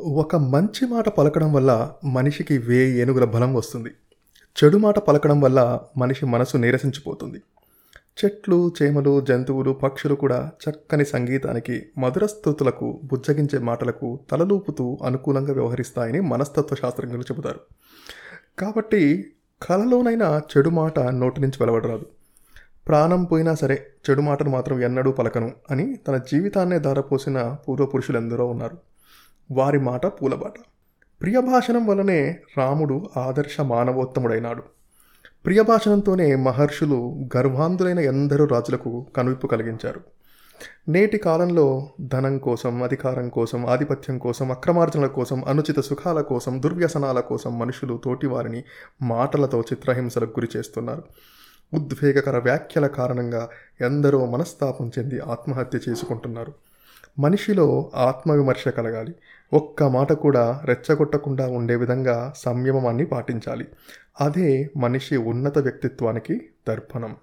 ఒక మంచి మాట పలకడం వల్ల మనిషికి వేయి ఏనుగుల బలం వస్తుంది. చెడు మాట పలకడం వల్ల మనిషి మనసు నీరసించిపోతుంది. చెట్లు చేమలు జంతువులు పక్షులు కూడా చక్కని సంగీతానికి మధురస్థుతులకు బుజ్జగించే మాటలకు తలలూపుతూ అనుకూలంగా వ్యవహరిస్తాయని మనస్తత్వ శాస్త్రజ్ఞులు చెబుతారు. కాబట్టి కలలోనైనా చెడు మాట నోటి నుంచి వెలవడరాదు. ప్రాణం పోయినా సరే చెడు మాటను మాత్రం ఎన్నడూ పలకను అని తన జీవితాన్నే ధారపోసిన పూర్వపురుషులు ఎందరో ఉన్నారు. వారి మాట పూలబాట. ప్రియభాషణం వలనే రాముడు ఆదర్శ మానవోత్తముడైనాడు. ప్రియభాషణంతోనే మహర్షులు గర్వాంధులైన ఎందరో రాజులకు కనువిప్పు కలిగించారు. నేటి కాలంలో ధనం కోసం అధికారం కోసం ఆధిపత్యం కోసం అక్రమార్జనల కోసం అనుచిత సుఖాల కోసం దుర్వ్యసనాల కోసం మనుషులు తోటివారిని మాటలతో చిత్రహింసలకు గురి చేస్తున్నారు. ఉద్వేగకర వ్యాఖ్యల కారణంగా ఎందరో మనస్తాపం చెంది ఆత్మహత్య చేసుకుంటున్నారు. మనిషిలో ఆత్మవిమర్శ కలగాలి. ఒక్క మాట కూడా రెచ్చగొట్టకుండా ఉండే విధంగా సంయమమాన్ని పాటించాలి. అదే మనిషి ఉన్నత వ్యక్తిత్వానికి దర్పణం.